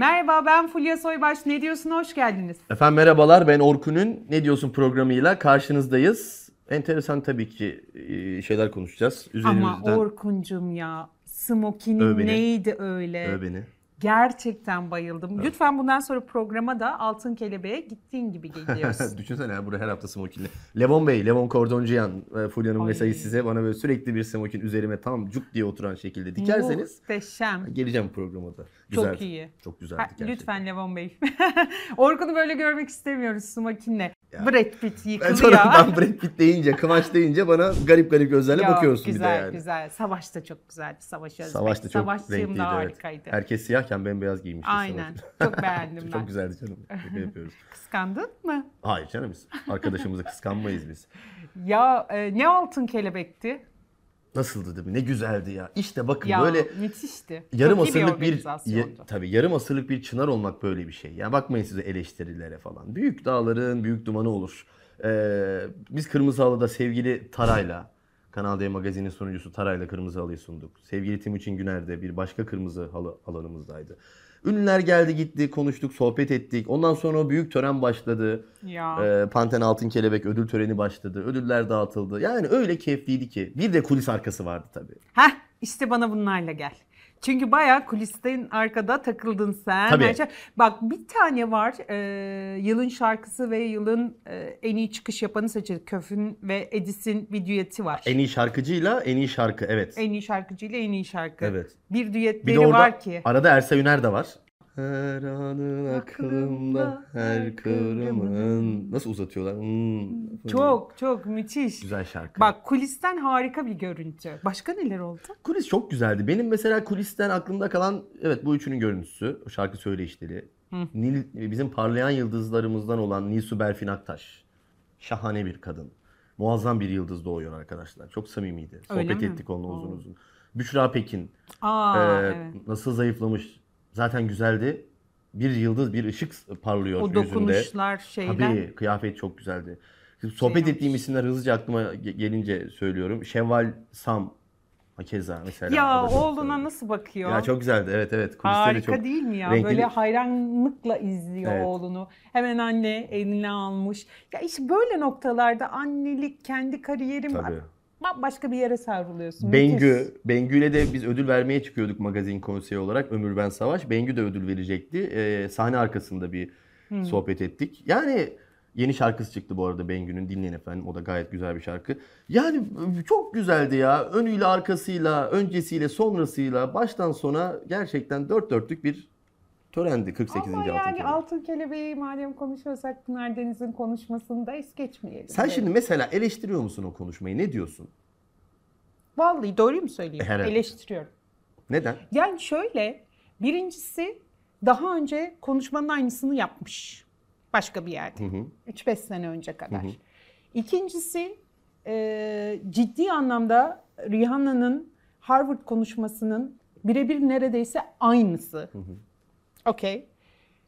Merhaba ben Fulya Soybaş. Ne diyorsun? Hoş geldiniz. Efendim merhabalar ben Orkun'un Ne Diyorsun programıyla karşınızdayız. Enteresan tabii ki e, şeyler konuşacağız. Ama Üzerimizden Orkuncum ya smokinin Öv beni. neydi öyle? öv beni. Gerçekten bayıldım. Lütfen bundan sonra programa da Altın Kelebeğe gittiğin gibi geliyorsun. Düşünsene ya buraya her hafta smokinle. Levon Bey, Levon Kordoncuyan, e, Fulya'nın Ay. mesajı size bana böyle sürekli bir smokin üzerime tam cuk diye oturan şekilde dikerseniz Muhteşem. geleceğim programa da. Çok Güzeldi. iyi. Çok güzeldi Ha, gerçekten. lütfen Levon Bey. Orkun'u böyle görmek istemiyoruz smokinle. Ya. Brad Pitt Ben yıkılıyor. sonra ben Brad Pitt deyince, Kıvanç deyince bana garip garip gözlerle Yok, bakıyorsun güzel, bir de yani. Güzel Savaş da çok güzeldi. Savaş Özbek. Savaş da çok Savaşçığım renkliydi da evet. harikaydı. Herkes siyahken bembeyaz giymiş. Aynen. Çok beğendim ben. Çok güzeldi canım. Şaka yapıyoruz. Kıskandın mı? Hayır canım biz arkadaşımızı kıskanmayız biz. Ya e, ne altın kelebekti? Nasıldı değil mi? Ne güzeldi ya. İşte bakın Ya böyle müthişti. yarım Çok bir asırlık bir, organizasyondu. ya, tabii yarım asırlık bir çınar olmak böyle bir şey. Yani bakmayın size eleştirilere falan. Büyük dağların büyük dumanı olur. Ee, biz Kırmızı Halı'da sevgili Taray'la Kanal D Magazin'in sunucusu Taray'la Kırmızı Halı'yı sunduk. Sevgili Timuçin Güner de bir başka Kırmızı Halı alanımızdaydı. Ünlüler geldi gitti, konuştuk, sohbet ettik. Ondan sonra o büyük tören başladı. Ya. Ee, Panten Altın Kelebek ödül töreni başladı. Ödüller dağıtıldı. Yani öyle keyifliydi ki. Bir de kulis arkası vardı tabii. Heh işte bana bunlarla gel. Çünkü bayağı kulisten arkada takıldın sen. Tabii. Şey- Bak bir tane var e, yılın şarkısı ve yılın e, en iyi çıkış yapanı seçildi. Köfün ve Edis'in bir düeti var. En iyi şarkıcıyla en iyi şarkı evet. En iyi şarkıcıyla en iyi şarkı. Evet. Bir Bir düetleri de orada var ki. arada Ersa Üner de var. Her anın aklımda her kırımın. Nasıl uzatıyorlar? Hmm. Çok çok müthiş. Güzel şarkı. Bak kulisten harika bir görüntü. Başka neler oldu? Kulis çok güzeldi. Benim mesela kulisten aklımda kalan evet bu üçünün görüntüsü. O şarkı söyleyişleri. Nil, bizim parlayan yıldızlarımızdan olan Nilsu Berfin Aktaş. Şahane bir kadın. Muazzam bir yıldız doğuyor arkadaşlar. Çok samimiydi. Öyle Sohbet mi? ettik onunla uzun uzun. Büşra Pekin. Aa Ee, evet. Nasıl zayıflamış. Zaten güzeldi. Bir yıldız, bir ışık parlıyor O yüzünde. dokunuşlar şeyden. Tabii kıyafet çok güzeldi. Şimdi sohbet Şey ettiğim isimler hızlıca aklıma ge- gelince söylüyorum. Şevval Sam hakeza mesela. Ya o oğluna nasıl bakıyor? Ya çok güzeldi. Evet evet. Kulisleri Harika çok değil mi ya? renkli. Böyle hayranlıkla izliyor Evet. oğlunu. Hemen anne eline almış. Ya işte böyle noktalarda annelik, kendi kariyerim Tabii. Başka bir yere savruluyorsun. Bengü, Müthiş. Bengü'yle de biz ödül vermeye çıkıyorduk magazin konseyi olarak. Ömür Ben Savaş. Bengü de ödül verecekti. Ee, sahne arkasında bir Hmm. sohbet ettik. Yani yeni şarkısı çıktı bu arada Bengü'nün. Dinleyin efendim. O da gayet güzel bir şarkı. Yani çok güzeldi ya. Önüyle arkasıyla, öncesiyle, sonrasıyla baştan sona gerçekten dört dörtlük bir törendi 48. Ama Altın yani Kelebek. Altın Kelebeği madem konuşuyorsak Pınar Deniz'in konuşmasında es geçmeyelim. Sen Evet. şimdi mesela eleştiriyor musun o konuşmayı? Ne diyorsun? Vallahi doğruyu mu söyleyeyim? Herhalde. Eleştiriyorum. Neden? Yani şöyle, birincisi daha önce konuşmanın aynısını yapmış. Başka bir yerde. Hı hı. 3-5 sene önce kadar. Hı hı. İkincisi e, ciddi anlamda Rihanna'nın Harvard konuşmasının birebir neredeyse aynısı. Okey.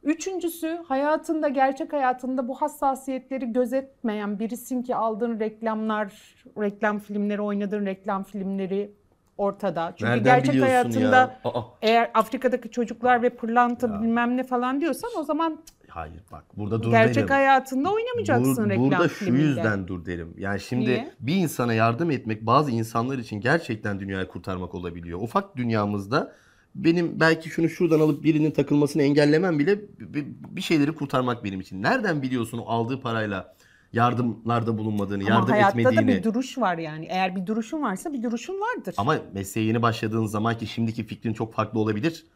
Üçüncüsü hayatında, gerçek hayatında bu hassasiyetleri gözetmeyen birisin ki aldığın reklamlar, reklam filmleri, oynadığın reklam filmleri ortada. Çünkü Nereden gerçek hayatında ya? Aa. eğer Afrika'daki çocuklar ve pırlanta bilmem ne falan diyorsan o zaman Hayır bak burada dur gerçek derim. hayatında oynamayacaksın Bur- reklam Burada şu filminde. yüzden dur derim. Yani şimdi Niye? bir insana yardım etmek bazı insanlar için gerçekten dünyayı kurtarmak olabiliyor. Ufak dünyamızda benim belki şunu şuradan alıp birinin takılmasını engellemem bile bir, şeyleri kurtarmak benim için. Nereden biliyorsun o aldığı parayla yardımlarda bulunmadığını, Ama yardım hayatta etmediğini? da bir duruş var yani. Eğer bir duruşun varsa bir duruşun vardır. Ama mesleğe yeni başladığın zaman ki şimdiki fikrin çok farklı olabilir.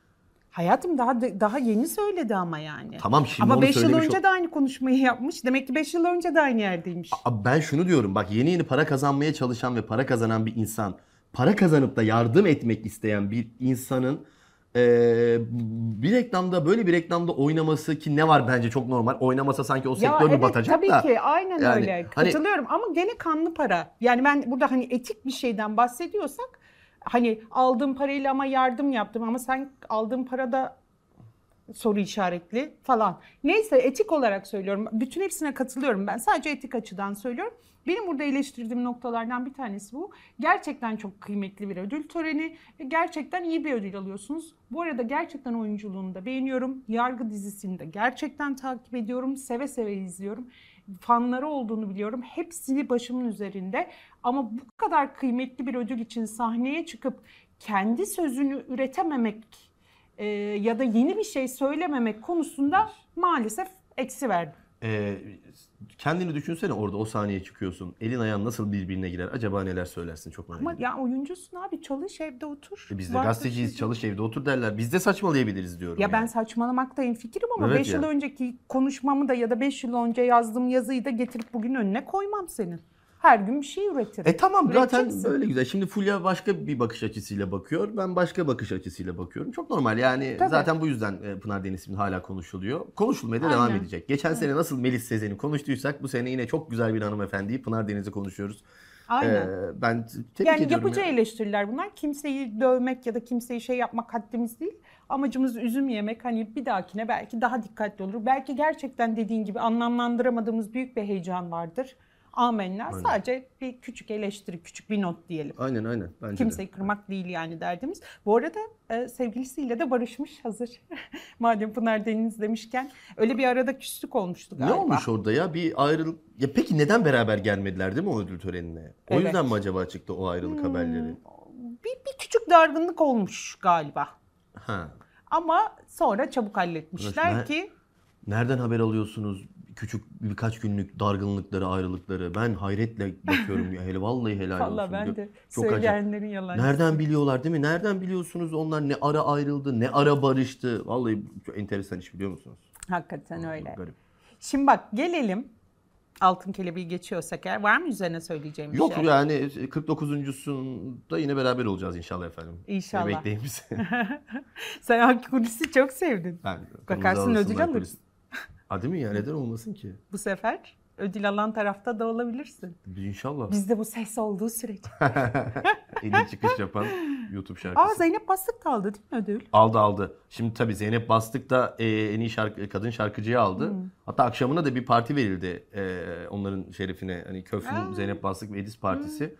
Hayatım daha daha yeni söyledi ama yani. Tamam şimdi ama onu 5 yıl önce ol- de aynı konuşmayı yapmış. Demek ki 5 yıl önce de aynı yerdeymiş. Abi ben şunu diyorum bak yeni yeni para kazanmaya çalışan ve para kazanan bir insan para kazanıp da yardım etmek isteyen bir insanın eee, bir reklamda böyle bir reklamda oynaması ki ne var bence çok normal oynamasa sanki o Ya sektör mü evet batacak tabii da ki aynen Yani öyle. hani- Katılıyorum ama gene kanlı para. Yani ben burada hani etik bir şeyden bahsediyorsak hani aldığım parayla ama yardım yaptım ama sen aldığın parada soru işaretli falan. Neyse etik olarak söylüyorum. Bütün hepsine katılıyorum ben. Sadece etik açıdan söylüyorum. Benim burada eleştirdiğim noktalardan bir tanesi bu. Gerçekten çok kıymetli bir ödül töreni gerçekten iyi bir ödül alıyorsunuz. Bu arada gerçekten oyunculuğunu da beğeniyorum. Yargı dizisini de gerçekten takip ediyorum. Seve seve izliyorum. Fanları olduğunu biliyorum. Hepsini başımın üzerinde. Ama bu kadar kıymetli bir ödül için sahneye çıkıp kendi sözünü üretememek e, ya da yeni bir şey söylememek konusunda maalesef eksi verdim. Ee, kendini düşünsene orada o sahneye çıkıyorsun. Elin ayağın nasıl birbirine girer? Acaba neler söylersin çok merak Ama ediyorum. ya oyuncusun abi çalış evde otur. E Biz de Vardır gazeteciyiz, şey. çalış evde otur derler. Biz de saçmalayabiliriz diyorum. Ya ben yani. saçmalamaktayım fikrim ama Evet 5 yıl ya. önceki konuşmamı da ya da 5 yıl önce yazdığım yazıyı da getirip bugün önüne koymam senin. Her gün bir şey üretirim. E tamam zaten böyle güzel. Şimdi Fulya başka bir bakış açısıyla bakıyor. Ben başka bakış açısıyla bakıyorum. Çok normal yani Tabii. zaten bu yüzden e, Pınar Deniz ismi hala konuşuluyor. Konuşulmaya da devam edecek. Geçen sene nasıl Melis Sezen'i konuştuysak bu sene yine çok güzel bir hanımefendiyi Pınar Deniz'i konuşuyoruz. Aynen. Ee, ben tebrik yani ediyorum. yapıcı ya. eleştiriler bunlar. Kimseyi dövmek ya da kimseyi şey yapmak haddimiz değil. Amacımız üzüm yemek. Hani bir dahakine belki daha dikkatli olur. Belki gerçekten dediğin gibi anlamlandıramadığımız büyük bir heyecan vardır. Amenna. Sadece bir küçük eleştiri, küçük bir not diyelim. Aynen aynen. Bence de. Kimseyi kırmak değil yani derdimiz. Bu arada e, sevgilisiyle de barışmış hazır. Madem Pınar Deniz demişken öyle bir arada küslük olmuştu Ne galiba. olmuş orada ya? Bir ayrılık. Ya peki neden beraber gelmediler değil mi o ödül törenine? O Evet. yüzden mi acaba çıktı o ayrılık haberleri? Bir, bir küçük dargınlık olmuş galiba. Ha. Ama sonra çabuk halletmişler ne- ki Nereden haber alıyorsunuz? Küçük birkaç günlük dargınlıkları, ayrılıkları. Ben hayretle bakıyorum ya. Hele vallahi helal valla olsun. ben de Çok söyleyenlerin yalan. Nereden biliyorlar değil mi? Nereden biliyorsunuz onlar ne ara ayrıldı, ne ara barıştı? Vallahi çok enteresan iş biliyor musunuz? Hakikaten öyle. Garip. Şimdi bak gelelim altın kelebeği geçiyorsak eğer var mı üzerine söyleyeceğim bir Yok şey? yani 49.sunda yine beraber olacağız inşallah efendim. İnşallah. Bekleyin bizi. Sen Hakkı Kulisi çok sevdin. Ben Bakarsın ödül Ha değil mi ya? Neden olmasın ki? Bu sefer ödül alan tarafta da olabilirsin. İnşallah. Bizde bu ses olduğu sürece. en iyi çıkış yapan YouTube şarkısı. Aa Zeynep Bastık kaldı değil mi ödül? Aldı aldı. Şimdi tabii Zeynep Bastık da e, en iyi şarkı, kadın şarkıcıyı aldı. Hmm. Hatta akşamına da bir parti verildi e, onların şerefine. Hani. Hmm. Zeynep Bastık ve Edis Partisi.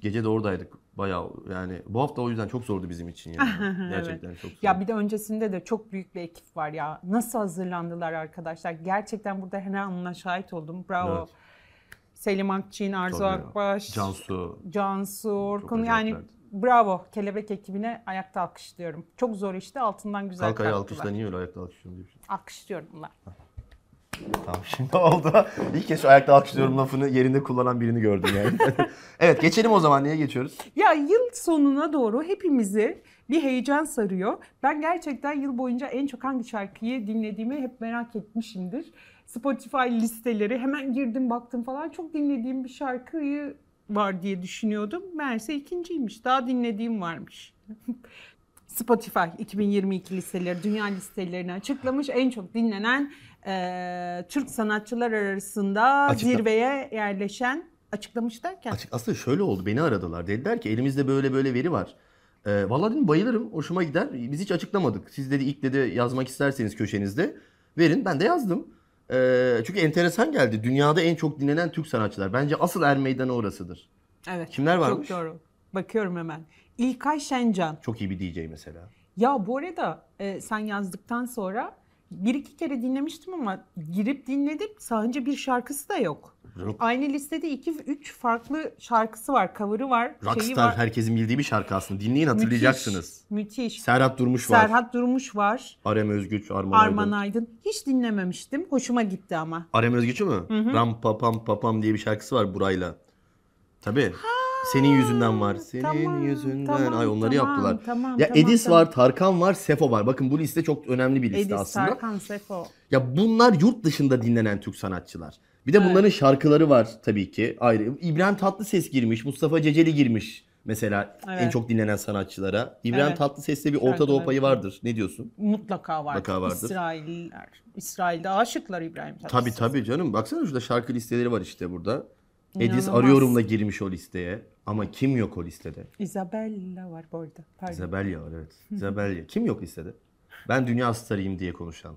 Gece de oradaydık. Bayağı yani bu hafta o yüzden çok zordu bizim için yani. Gerçekten çok zor. Ya bir de öncesinde de çok büyük bir ekip var ya. Nasıl hazırlandılar arkadaşlar? Gerçekten burada her anına şahit oldum. Bravo. Evet. Selim Akçin, Arzu Tabii. Akbaş, Cansu. Cansu, Orkun yani bravo kelebek ekibine ayakta alkışlıyorum. Çok zor işte altından güzel Kalk ayağa alkışla niye öyle ayakta alkışlıyorsun diye bir şey. Alkışlıyorum lan. Tamam şimdi oldu. İlk kez şu ayakta alkışlıyorum lafını yerinde kullanan birini gördüm yani. evet geçelim o zaman. Niye geçiyoruz? Ya yıl sonuna doğru hepimizi bir heyecan sarıyor. Ben gerçekten yıl boyunca en çok hangi şarkıyı dinlediğimi hep merak etmişimdir. Spotify listeleri hemen girdim baktım falan çok dinlediğim bir şarkıyı var diye düşünüyordum. Meğerse ikinciymiş. Daha dinlediğim varmış. Spotify 2022 listeleri, dünya listelerini açıklamış. En çok dinlenen eee, Türk sanatçılar arasında Açıkla- zirveye yerleşen açıklamış derken. Açık aslında şöyle oldu. Beni aradılar. Dediler ki elimizde böyle böyle veri var. Ee, vallahi dedim bayılırım. Hoşuma gider. Biz hiç açıklamadık. Siz dedi ilk dedi yazmak isterseniz köşenizde verin. Ben de yazdım. Ee, çünkü enteresan geldi. Dünyada en çok dinlenen Türk sanatçılar. Bence asıl er meydanı orasıdır. Evet. Kimler varmış? Çok doğru. Bakıyorum hemen. İlkay Şencan. Çok iyi bir DJ mesela. Ya bu arada e, sen yazdıktan sonra bir iki kere dinlemiştim ama girip dinledim. Sadece bir şarkısı da yok. Yok. Aynı listede iki üç farklı şarkısı var, cover'ı var, şeyi Rockstar var. herkesin bildiği bir şarkı aslında. Dinleyin hatırlayacaksınız. Müthiş. müthiş. Serhat Durmuş var. Serhat Durmuş var. Arem Özgüç, Arman, Arman Aydın. Aydın. Hiç dinlememiştim. Hoşuma gitti ama. Arem Özgüç'ü mü? Ram papam papam diye bir şarkısı var Buray'la. Tabii. Senin yüzünden var. Senin tamam, yüzünden. tamam, Ay onları tamam, yaptılar. tamam, ya tamam, Edis tamam. var, Tarkan var, Sefo var. Bakın bu liste çok önemli bir liste Edis, aslında. Tarkan, Sefo. Ya bunlar yurt dışında dinlenen Türk sanatçılar. Bir de bunların şarkıları var tabii ki ayrı. İbrahim Tatlıses girmiş, Mustafa Ceceli girmiş mesela Evet. en çok dinlenen sanatçılara. İbrahim Evet. Tatlıses'te bir Orta Doğu Şarkıları payı var. vardır. Ne diyorsun? Mutlaka vardır. Mutlaka vardır. İsrailler. İsrail'de aşıklar İbrahim Tabii Tatlıses. tabii canım. Baksana şurada şarkı listeleri var işte burada. Edis İnanılmaz. arıyorumla girmiş o listeye. Ama kim yok o listede? Isabella var bu arada. Pardon. Isabella var evet. Isabella. Kim yok listede? Ben dünya starıyım diye konuşan.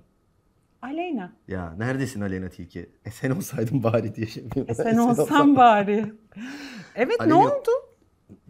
Aleyna. Ya neredesin Aleyna Tilki? E sen olsaydın bari diye şey. E sen olsan bari. Evet ne Aleyna- oldu?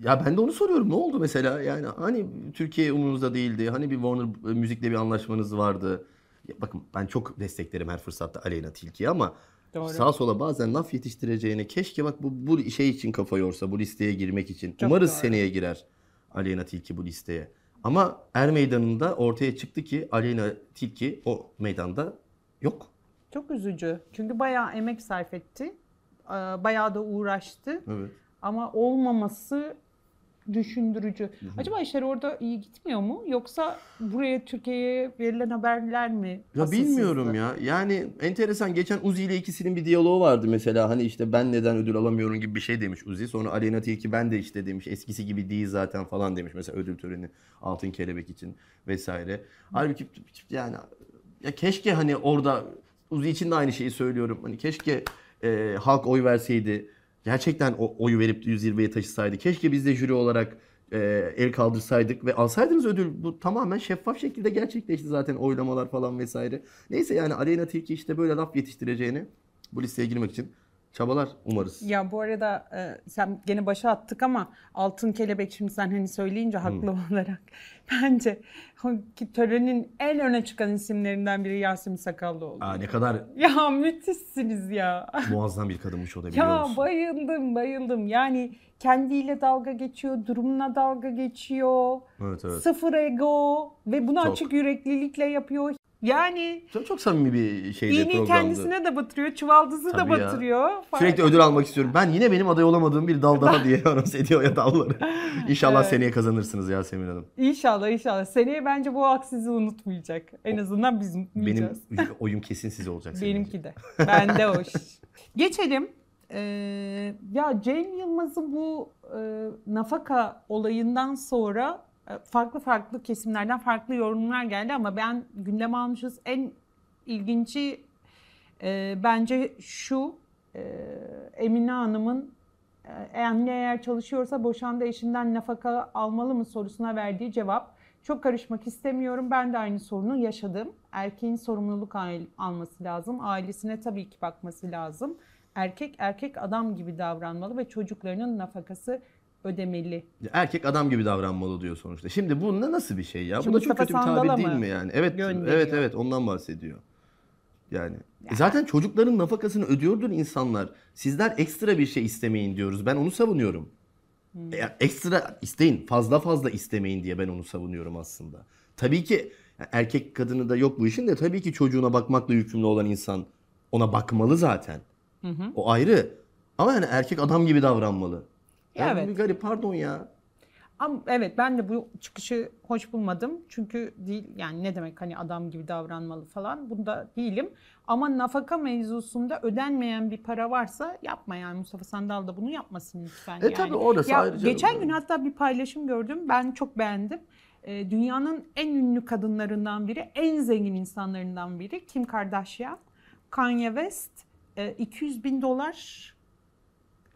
Ya ben de onu soruyorum. Ne oldu mesela? Yani hani Türkiye umurunuzda değildi. Hani bir Warner Müzik'le bir anlaşmanız vardı. Ya bakın ben çok desteklerim her fırsatta Aleyna Tilki'yi ama Doğru. sağa sola bazen laf yetiştireceğine keşke bak bu, bu şey için kafa yorsa bu listeye girmek için. Çok Umarız doğru. seneye girer Aleyna Tilki bu listeye. Ama Er Meydanı'nda ortaya çıktı ki Aleyna Tilki o meydanda yok. Çok üzücü. Çünkü bayağı emek sarf etti. Bayağı da uğraştı. Evet. Ama olmaması düşündürücü. Acaba işler orada iyi gitmiyor mu? Yoksa buraya Türkiye'ye verilen haberler mi? Ya bilmiyorum ya. Yani enteresan. Geçen Uzi ile ikisinin bir diyaloğu vardı mesela. Hani işte ben neden ödül alamıyorum gibi bir şey demiş Uzi. Sonra Aleyna Tilki ben de işte demiş eskisi gibi değil zaten falan demiş. Mesela ödül töreni Altın Kelebek için vesaire. Halbuki yani ya keşke hani orada Uzi için de aynı şeyi söylüyorum. Hani keşke e, halk oy verseydi. Gerçekten o oyu verip 120'ye taşısaydı. Keşke biz de jüri olarak e, el kaldırsaydık ve alsaydınız ödül. Bu tamamen şeffaf şekilde gerçekleşti zaten oylamalar falan vesaire. Neyse yani Aleyna Tilki işte böyle laf yetiştireceğini bu listeye girmek için çabalar umarız. Ya bu arada e, sen gene başa attık ama Altın Kelebek şimdi sen hani söyleyince haklı olarak bence ki törenin en öne çıkan isimlerinden biri Yasemin Sakallıoğlu. Aa, ne kadar Ya müthişsiniz ya. muazzam bir kadınmış o da biliyor Ya musun? bayıldım bayıldım. Yani kendiyle dalga geçiyor, durumuna dalga geçiyor. Evet evet. Sıfır ego ve bunu Çok. açık yüreklilikle yapıyor. Yani Çok, çok samimi bir şeydi iğneyi programdı. kendisine de batırıyor, çuvaldızı da Tabii ya. batırıyor. Sürekli ödül almak istiyorum. Ben yine benim aday olamadığım bir dal daha diye anons ediyor ya dalları. İnşallah Evet. seneye kazanırsınız Yasemin Hanım. İnşallah inşallah. Seneye bence bu hak sizi unutmayacak. En azından biz Benim unutmayacağız. oyum kesin size olacak. Benimki de. Bende iş. Geçelim. Ee, ya Cem Yılmaz'ın bu e, nafaka olayından sonra farklı farklı kesimlerden farklı yorumlar geldi ama ben gündeme almışız en ilginci e, bence şu e, Emine Hanım'ın e, anne eğer çalışıyorsa boşandığı eşinden nafaka almalı mı sorusuna verdiği cevap. Çok karışmak istemiyorum. Ben de aynı sorunu yaşadım. Erkeğin sorumluluk al- alması lazım. Ailesine tabii ki bakması lazım. Erkek erkek adam gibi davranmalı ve çocuklarının nafakası ödemeli. Erkek adam gibi davranmalı diyor sonuçta. Şimdi bu ne nasıl bir şey ya? Şimdi bu da çok kötü bir tabir değil mi yani? Evet, gönderiyor? evet, evet ondan bahsediyor. Yani E zaten çocukların nafakasını ödüyordur insanlar. Sizler ekstra bir şey istemeyin diyoruz. Ben onu savunuyorum. Hmm. E, ekstra isteyin, fazla fazla istemeyin diye ben onu savunuyorum aslında. Tabii ki yani erkek kadını da yok bu işin de tabii ki çocuğuna bakmakla yükümlü olan insan ona bakmalı zaten. O ayrı. Ama yani erkek adam gibi davranmalı. Ya Yani evet. bir garip pardon ya. Ama evet ben de bu çıkışı hoş bulmadım. Çünkü değil yani ne demek hani adam gibi davranmalı falan bunda değilim. Ama nafaka mevzusunda ödenmeyen bir para varsa yapma yani Mustafa Sandal da bunu yapmasın lütfen. E yani. tabii orası ya, ayrı canım. Geçen gün hatta bir paylaşım gördüm ben çok beğendim. Ee, dünyanın en ünlü kadınlarından biri, en zengin insanlarından biri Kim Kardashian. Kanye West e, 200 bin dolar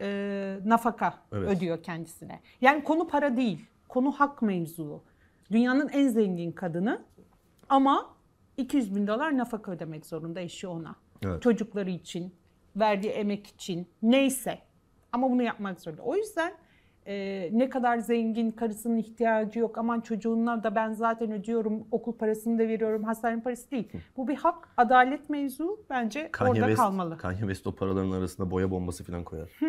e, nafaka Evet. ödüyor kendisine. Yani konu para değil. Konu hak mevzuu. Dünyanın en zengin kadını ama 200 bin dolar nafaka ödemek zorunda eşi ona. Evet. Çocukları için, verdiği emek için neyse. Ama bunu yapmak zorunda. O yüzden e, ne kadar zengin, karısının ihtiyacı yok. Aman çocuğuna da ben zaten ödüyorum, okul parasını da veriyorum, hastane parası değil. Bu bir hak, adalet mevzu bence Kanye orada West, kalmalı. Kanye West o paraların arasında boya bombası falan koyar.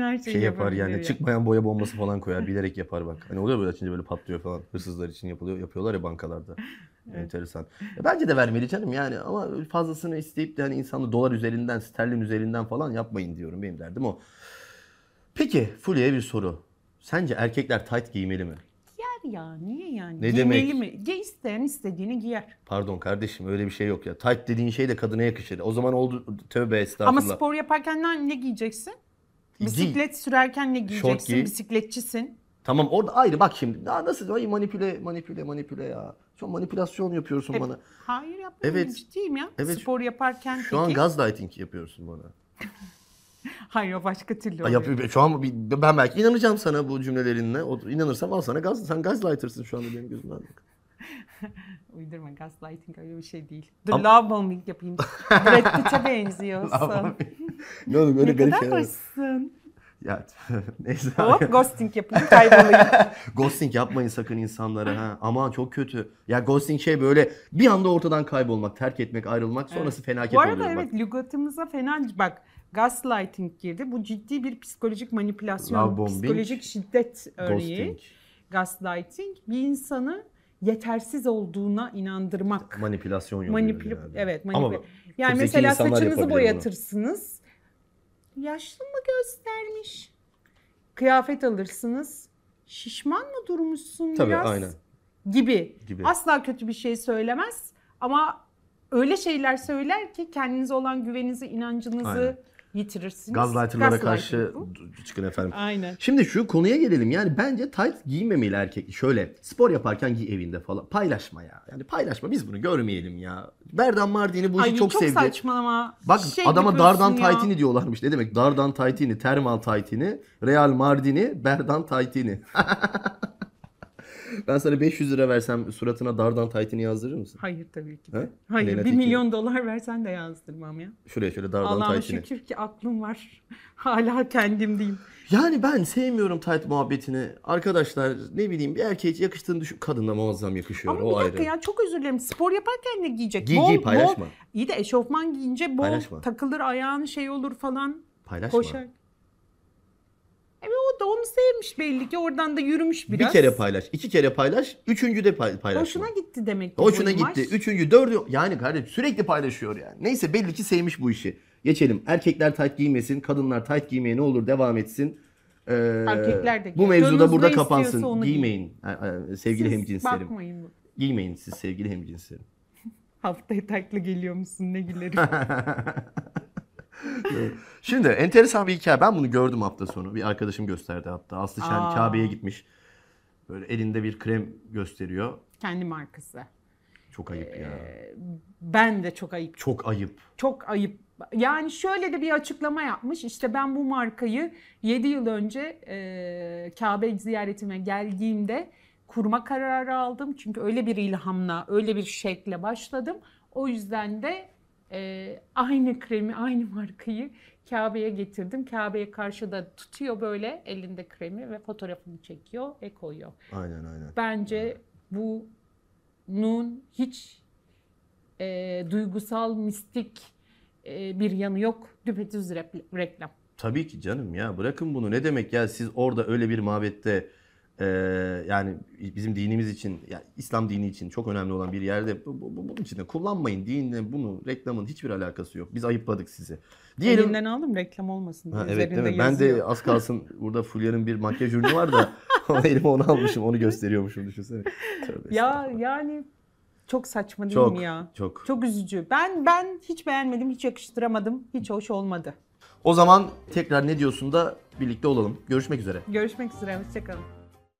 Her şeyi Şey yapar yani ya. çıkmayan boya bombası falan koyar. Bilerek yapar bak. Hani oluyor böyle açınca böyle patlıyor falan. Hırsızlar için yapılıyor. Yapıyorlar ya bankalarda. Enteresan. Ya bence de vermeli canım yani ama fazlasını isteyip de hani insanı dolar üzerinden, sterlin üzerinden falan yapmayın diyorum. Benim derdim o. Peki Fulya'ya bir soru. Sence erkekler tight giymeli mi? Giyer ya niye yani? Ne Giymeli demek? mi? Giy isteyen istediğini giyer. Pardon kardeşim öyle bir şey yok ya. Tight dediğin şey de kadına yakışır. O zaman oldu tövbe Ama estağfurullah. spor yaparken ne, ne giyeceksin? Giy. Bisiklet sürerken ne giyeceksin? giy. Bisikletçisin. Tamam orada ayrı bak şimdi. Daha nasıl ay manipüle manipüle manipüle ya. Çok manipülasyon yapıyorsun Hep- bana. Hayır yapmıyorum Evet. ciddiyim ya. Evet. Spor yaparken Şu an peki- gaslighting yapıyorsun bana. Hayır o başka türlü oluyor. Yap, şu an bir- ben belki inanacağım sana bu cümlelerinle. O, inanırsam al sana gaz. Sen gaslighter'sın şu anda benim gözümden. Uydurma gaslighting öyle bir şey değil. Dur Ama- love bombing yapayım. Brad Pitt'e benziyorsun. ne oğlum öyle ne garip kadar şeyler. hoşsun. Ya neyse. Hop ghosting yapayım kaybolayım. ghosting yapmayın sakın insanlara ha. Aman çok kötü. Ya ghosting şey böyle bir anda ortadan kaybolmak, terk etmek, ayrılmak sonrası fenaket Bu arada oluyor evet bak. lügatımıza fena bak gaslighting girdi. Bu ciddi bir psikolojik Love manipülasyon, bombing, psikolojik şiddet örneği. Ghosting, Gaslighting bir insanı yetersiz olduğuna inandırmak. manipülasyon yolu. Manipüle evet Ama manipüle. Yani mesela saçınızı yapabilir bunu. boyatırsınız. Yaşlı mı göstermiş? Kıyafet alırsınız. Şişman mı durmuşsun Tabii, biraz? aynen. Gibi. Gibi. Asla kötü bir şey söylemez ama öyle şeyler söyler ki kendinize olan güveninizi, inancınızı Aynen. Yitirirsiniz. Gazlighter'lara Gaslighting karşı bu. çıkın efendim. Aynen. Şimdi şu konuya gelelim. Yani bence tight giymemeli erkek. Şöyle spor yaparken giy evinde falan. Paylaşma ya. Yani paylaşma. Biz bunu görmeyelim ya. Berdan Mardini bu işi Ay çok, çok, sevdi. saçmalama. Bak Şey adama Dardan ya. Taytini diyorlarmış. Ne demek? Dardan Taytini, Termal Taytini, Real Mardini, Berdan Taytini. ben sana 500 lira versem suratına Dardan Taytini yazdırır mısın? Hayır tabii ki de. He? Hayır Leyla bir Tilki. milyon dolar versen de yazdırmam ya. Şuraya şöyle Dardan Allah'ıma Taytini. şükür ki aklım var. Hala kendimdeyim. Yani ben sevmiyorum tayt muhabbetini. Arkadaşlar ne bileyim bir erkeğe yakıştığını düşün. Kadınla muazzam yakışıyor. Ama o bir dakika ayrı. ya çok özür dilerim. Spor yaparken ne giyecek? Giy, giy, paylaşma. Bol, iyi de eşofman giyince bol Paylaşma. takılır ayağın şey olur falan. Paylaşma. Koşar. Da onu sevmiş belli ki. Oradan da yürümüş biraz. Bir kere paylaş, iki kere paylaş, üçüncü de pay- paylaşma. Hoşuna gitti demek ki. Hoşuna bu imaj. gitti. Üçüncü, dördü yani kardeşim sürekli paylaşıyor yani. Neyse belli ki sevmiş bu işi. Geçelim. Erkekler tayt giymesin, kadınlar tayt giymeye ne olur devam etsin. Ee, Erkekler de Bu mevzuda burada ne kapansın. istiyorsa onu giyin. Giymeyin e, e, sevgili Siz hemcinslerim. bakmayın. Giymeyin siz sevgili hemcinslerim. Haftaya takla geliyor musun ne gülerim. Şimdi enteresan bir hikaye. Ben bunu gördüm hafta sonu. Bir arkadaşım gösterdi hatta. Aslı Şen Aa. Kabe'ye gitmiş. Böyle elinde bir krem gösteriyor. Kendi markası. Çok ayıp ya. Ben de çok ayıp. Çok ayıp. Çok ayıp. Yani şöyle de bir açıklama yapmış. İşte ben bu markayı 7 yıl önce e, Kabe ziyaretime geldiğimde kurma kararı aldım. Çünkü öyle bir ilhamla, öyle bir şekle başladım. O yüzden de e, aynı kremi, aynı markayı Kabe'ye getirdim. Kabe'ye karşı da tutuyor böyle elinde kremi ve fotoğrafını çekiyor ve koyuyor. Aynen aynen. Bence bunun hiç e, duygusal, mistik e, bir yanı yok. Düpedüz reklam. Tabii ki canım ya bırakın bunu ne demek ya siz orada öyle bir mabette e, yani bizim dinimiz için ya İslam dini için çok önemli olan bir yerde bu, bu- bu- bunun içinde kullanmayın dinle bunu reklamın hiçbir alakası yok. Biz ayıpladık sizi. Diyelim Elinden aldım reklam olmasın diye. Ha, evet değil mi? Ben de az kalsın burada Fulya'nın bir makyaj ürünü var da elime onu almışım onu gösteriyormuşum düşünsene. Tövbe Ya yani çok saçma değil çok mi ya? çok. Çok üzücü. Ben ben hiç beğenmedim, hiç yakıştıramadım. Hiç hoş olmadı. O zaman tekrar ne diyorsun da birlikte olalım. Görüşmek üzere. Görüşmek üzere, hoşçakalın.